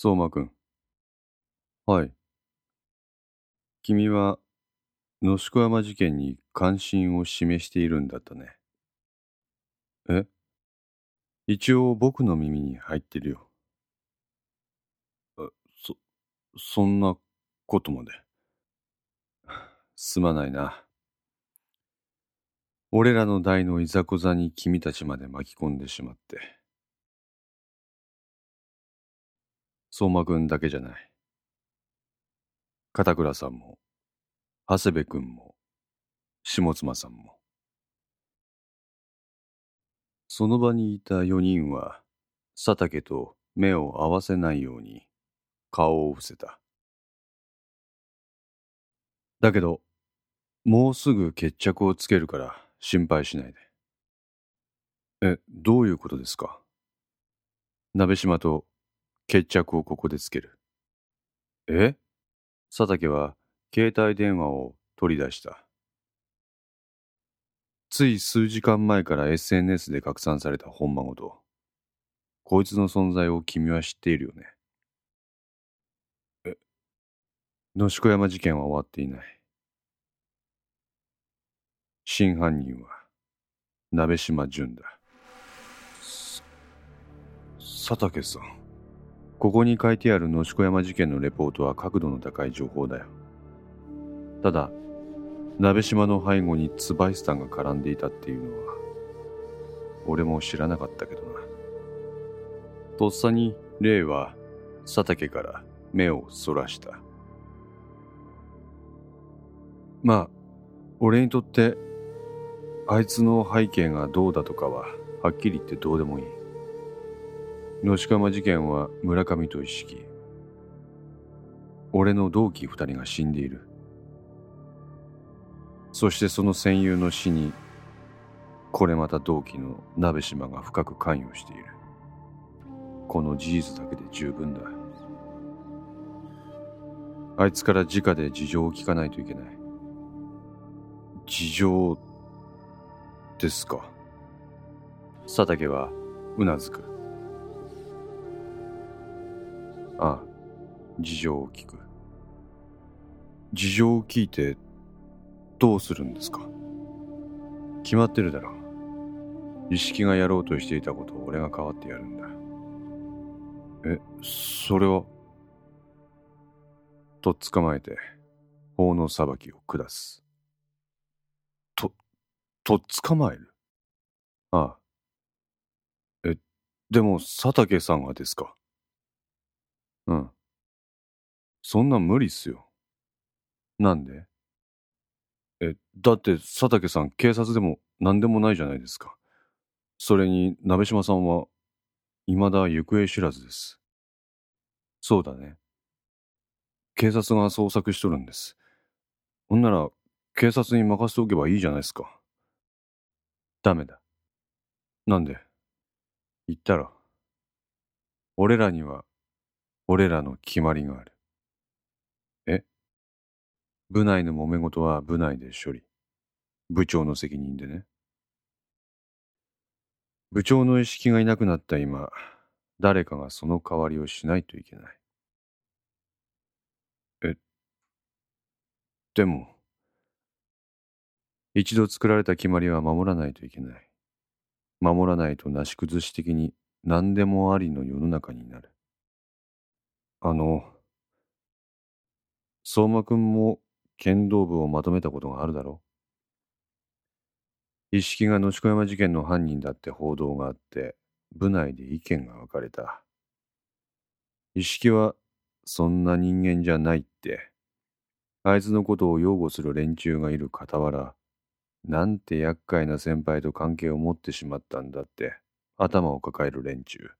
相馬くん。はい。君は、野宿山事件に関心を示しているんだったね。え？一応僕の耳に入ってるよ。そ、そんなことまで。すまないな。俺らの代のいざこざに君たちまで巻き込んでしまって。相馬くんだけじゃない。片倉さんも、長谷部くんも、下妻さんも。その場にいた四人は、佐竹と目を合わせないように顔を伏せた。だけど、もうすぐ決着をつけるから心配しないで。え、どういうことですか？鍋島と決着をここでつける。え？佐竹は携帯電話を取り出した。つい数時間前から SNS で拡散された本間ごと。こいつの存在を君は知っているよね。え、野宿山事件は終わっていない。真犯人は、鍋島淳だ。佐竹さん。ここに書いてある野宿山事件のレポートは角度の高い情報だよ。ただ、鍋島の背後にツバイスタンが絡んでいたっていうのは、俺も知らなかったけどな。とっさに、霊は佐竹から目をそらした。まあ、俺にとって、あいつの背景がどうだとかは、はっきり言ってどうでもいい。野宿山事件は村上と一式。俺の同期二人が死んでいる。そしてその戦友の死に、これまた同期の鍋島が深く関与している。この事実だけで十分だ。あいつから直で事情を聞かないといけない。事情ですか？佐竹はうなずく。ああ、事情を聞く。事情を聞いてどうするんですか？決まってるだろう。一式がやろうとしていたことを俺が代わってやるんだ。え、それは？とっ捕まえて法の裁きを下す。と、とっ捕まえる？ああ。え、でも佐竹さんがですか？うん。そんな無理っすよ。なんで？え、だって佐竹さん警察でも何でもないじゃないですか。それに鍋島さんは未だ行方知らずです。そうだね。警察が捜索しとるんです。ほんなら警察に任せておけばいいじゃないですか。ダメだ。なんで？言ったら。俺らには俺らの決まりがある。え？部内の揉め事は部内で処理。部長の責任でね。部長の意識がいなくなった今、誰かがその代わりをしないといけない。え、でも、一度作られた決まりは守らないといけない。守らないとなし崩し的に何でもありの世の中になる。あの、相馬くんも剣道部をまとめたことがあるだろ一式が野宿山事件の犯人だって報道があって、部内で意見が分かれた。一式はそんな人間じゃないって、あいつのことを擁護する連中がいる傍ら、なんて厄介な先輩と関係を持ってしまったんだって、頭を抱える連中。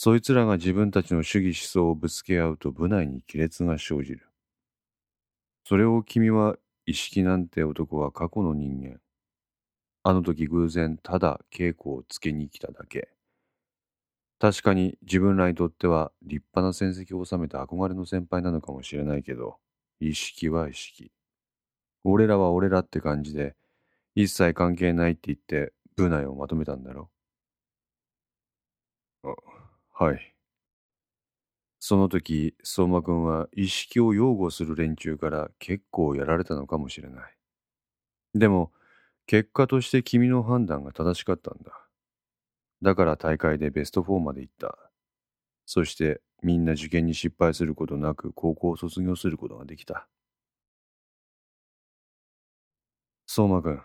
そいつらが自分たちの主義思想をぶつけ合うと部内に亀裂が生じる。それを君は意識なんて男は過去の人間。あの時偶然ただ稽古をつけに来ただけ。確かに自分らにとっては立派な戦績を収めた憧れの先輩なのかもしれないけど、意識は意識。俺らは俺らって感じで、一切関係ないって言って部内をまとめたんだろ。はい。その時、相馬くんは意識を擁護する連中から結構やられたのかもしれない。でも、結果として君の判断が正しかったんだ。だから大会でベスト4まで行った。そしてみんな受験に失敗することなく高校を卒業することができた。相馬くん、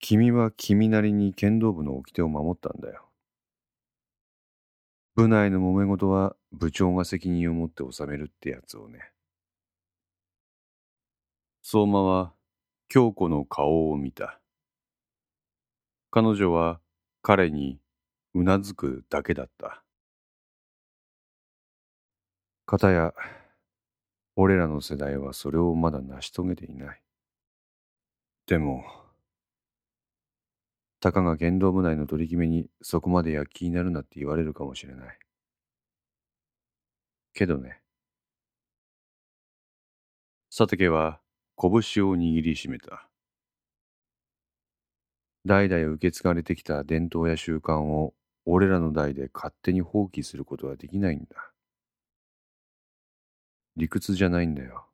君は君なりに剣道部の掟を守ったんだよ。部内の揉め事は部長が責任を持って収めるってやつをね。相馬は京子の顔を見た。彼女は彼にうなずくだけだった。かたや、俺らの世代はそれをまだ成し遂げていない。でも、たかが剣道部内の取り決めにそこまで躍起になるなって言われるかもしれない。けどね。佐竹は拳を握りしめた。代々受け継がれてきた伝統や習慣を俺らの代で勝手に放棄することはできないんだ。理屈じゃないんだよ。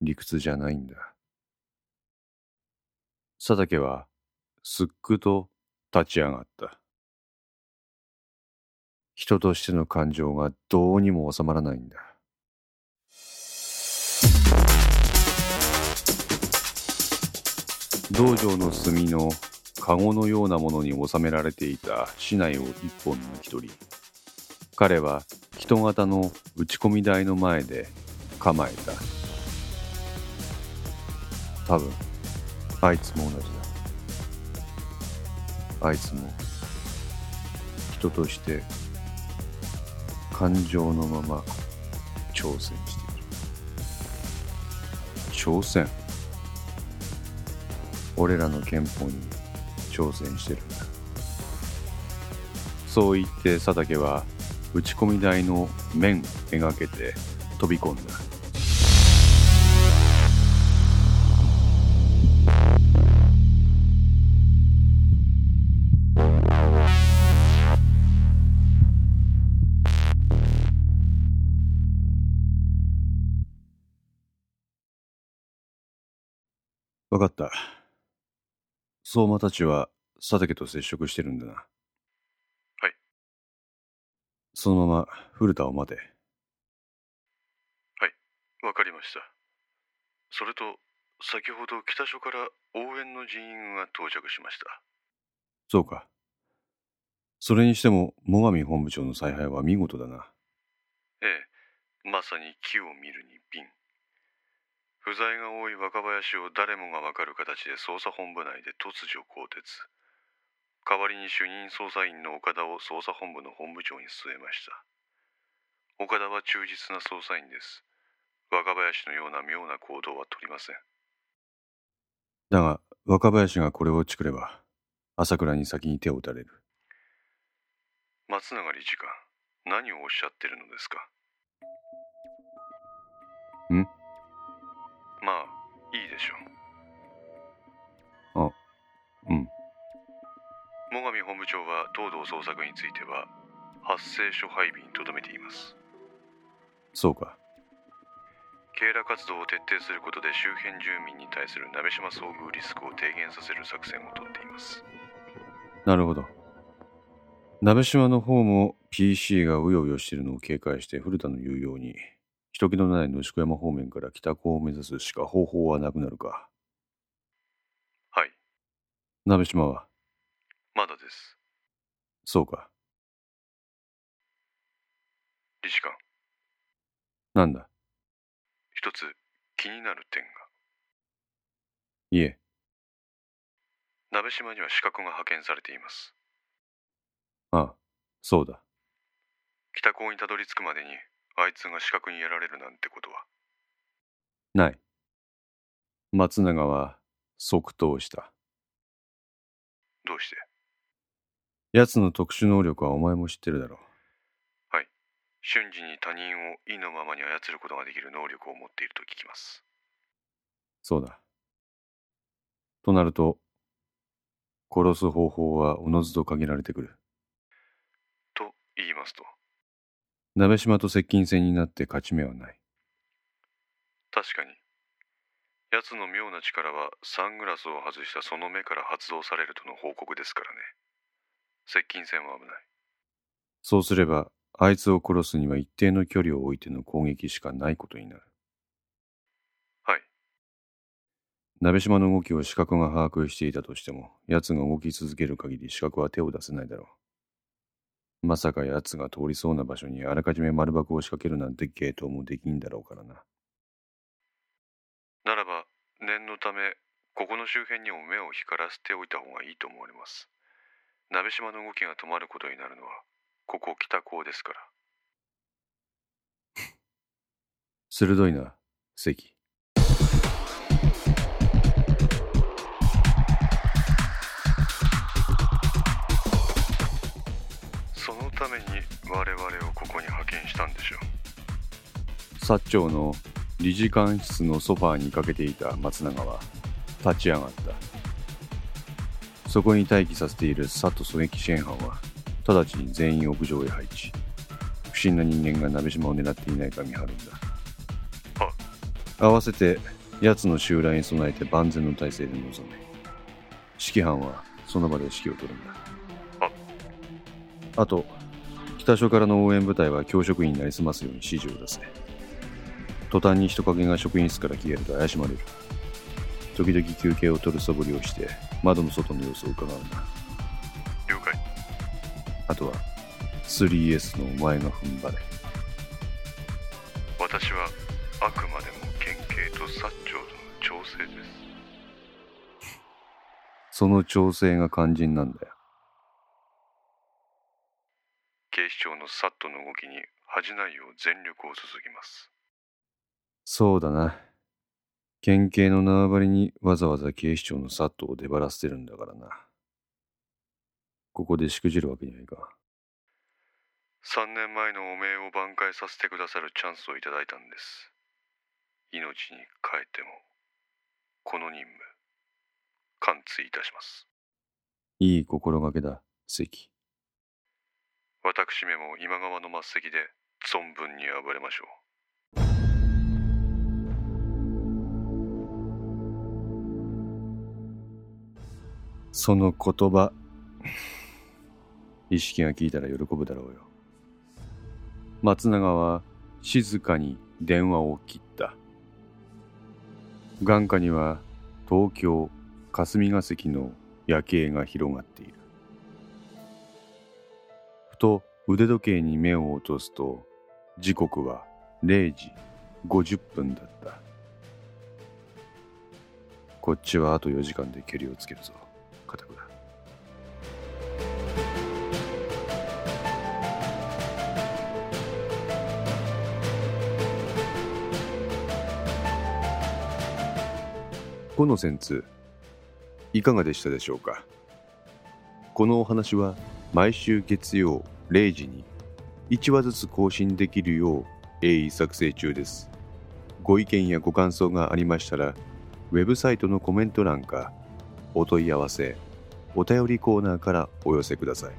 理屈じゃないんだ。佐竹はすっくと立ち上がった。人としての感情がどうにも収まらないんだ。道場の隅の籠のようなものに収められていた市内を一本の一人。彼は人型の打ち込み台の前で構えた。多分。あいつも同じだ。あいつも人として感情のまま挑戦している。挑戦。俺らの憲法に挑戦してる。んだそう言って佐竹は打ち込み台の面めがけて飛び込んだ。かった。相馬たちは佐竹と接触してるんだな。はい。そのまま古田を待て。はい、わかりました。それと、先ほど北署から応援の人員が到着しました。そうか。それにしても、最上本部長の采配は見事だな。ええ、まさに木を見るに瓶。不在が多い若林を誰もがわかる形で捜査本部内で突如更迭。代わりに主任捜査員の岡田を捜査本部の本部長に据えました。岡田は忠実な捜査員です。若林のような妙な行動は取りません。だが若林がこれを作れば朝倉に先に手を打たれる。松永理事官何をおっしゃってるのですか？ん？まあいいでしょ。うあうん。最上本部長は東堂捜索については発生所配備にとどめています。そうか。警ら活動を徹底することで周辺住民に対する鍋島遭遇リスクを低減させる作戦をとっています。なるほど。鍋島の方も PC がうようよしているのを警戒して古田の言うように人気のない野宿山方面から北港を目指すしか方法はなくなるか。はい。鍋島は？まだです。そうか。理事官。なんだ？一つ気になる点が。いえ。鍋島には資格が派遣されています。ああ、そうだ。北港にたどり着くまでにあいつが資格にやられるなんてことは？ない。松永は即答した。どうして？奴の特殊能力はお前も知ってるだろう。はい。瞬時に他人を意のままに操ることができる能力を持っていると聞きます。そうだ。となると、殺す方法はおのずと限られてくる。と言いますと？鍋島と接近戦になって勝ち目はない。確かに奴の妙な力はサングラスを外したその目から発動されるとの報告ですからね接近戦は危ないそうすれば、あいつを殺すには一定の距離を置いての攻撃しかないことになる。はい鍋島の動きを視覚が把握していたとしても、奴が動き続ける限り視覚は手を出せないだろう。まさか奴が通りそうな場所にあらかじめ丸爆を仕掛けるなんてゲートもできんだろうからな。ならば念のためここの周辺にも目を光らせておいた方がいいと思われます鍋島の動きが止まることになるのはここ北港ですから 鋭いな、関。我々をここに派遣したんでしょう。薩長の理事官室のソファーにかけていた松永は立ち上がった。そこに待機させている佐藤狙撃支援班は直ちに全員屋上へ配置。不審な人間が鍋島を狙っていないか見張るんだ。合わせて奴の襲来に備えて万全の体制で臨め。指揮班はその場で指揮を取るんだ。あと北署からの応援部隊は教職員になりすますように指示を出せ。途端に人影が職員室から消えると怪しまれる。時々休憩を取る素振りをして窓の外の様子を伺うんだ了解。あとは 3S のお前が踏ん張れ。私はあくまでも県警と薩長との調整です。その調整が肝心なんだよ警視庁のサットの動きに恥じないよう全力を注ぎます。そうだな。県警の縄張りにわざわざ警視庁のサットを出張らせてるんだからな。ここでしくじるわけにはいかん。3年前の汚名を挽回させてくださるチャンスをいただいたんです。命に代えてもこの任務完遂いたします。いい心がけだ関私めも今川の末席で存分に暴れましょう。その言葉意識が聞いたら喜ぶだろうよ。松永は静かに電話を切った。眼下には東京霞が関の夜景が広がっている。と腕時計に目を落とすと時刻は0時50分だった。こっちはあと4時間で蹴りをつけるぞ。片倉。この戦通いかがでしたでしょうか？このお話は毎週月曜0時に1話ずつ更新できるよう鋭意作成中です。ご意見やご感想がありましたらウェブサイトのコメント欄かお問い合わせお便りコーナーからお寄せください。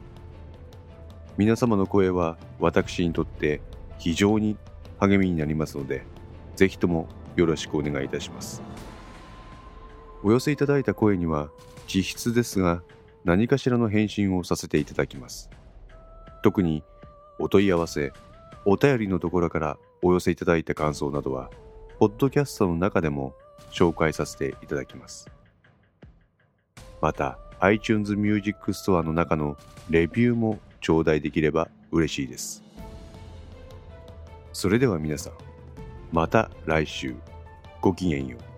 皆様の声は私にとって非常に励みになりますのでぜひともよろしくお願いいたします。お寄せいただいた声には実質ですが何かしらの返信をさせていただきます。特にお問い合わせお便りのところからお寄せいただいた感想などはポッドキャストの中でも紹介させていただきます。また iTunes Music Store の中のレビューも頂戴できれば嬉しいです。それでは皆さんまた来週。ごきげんよう。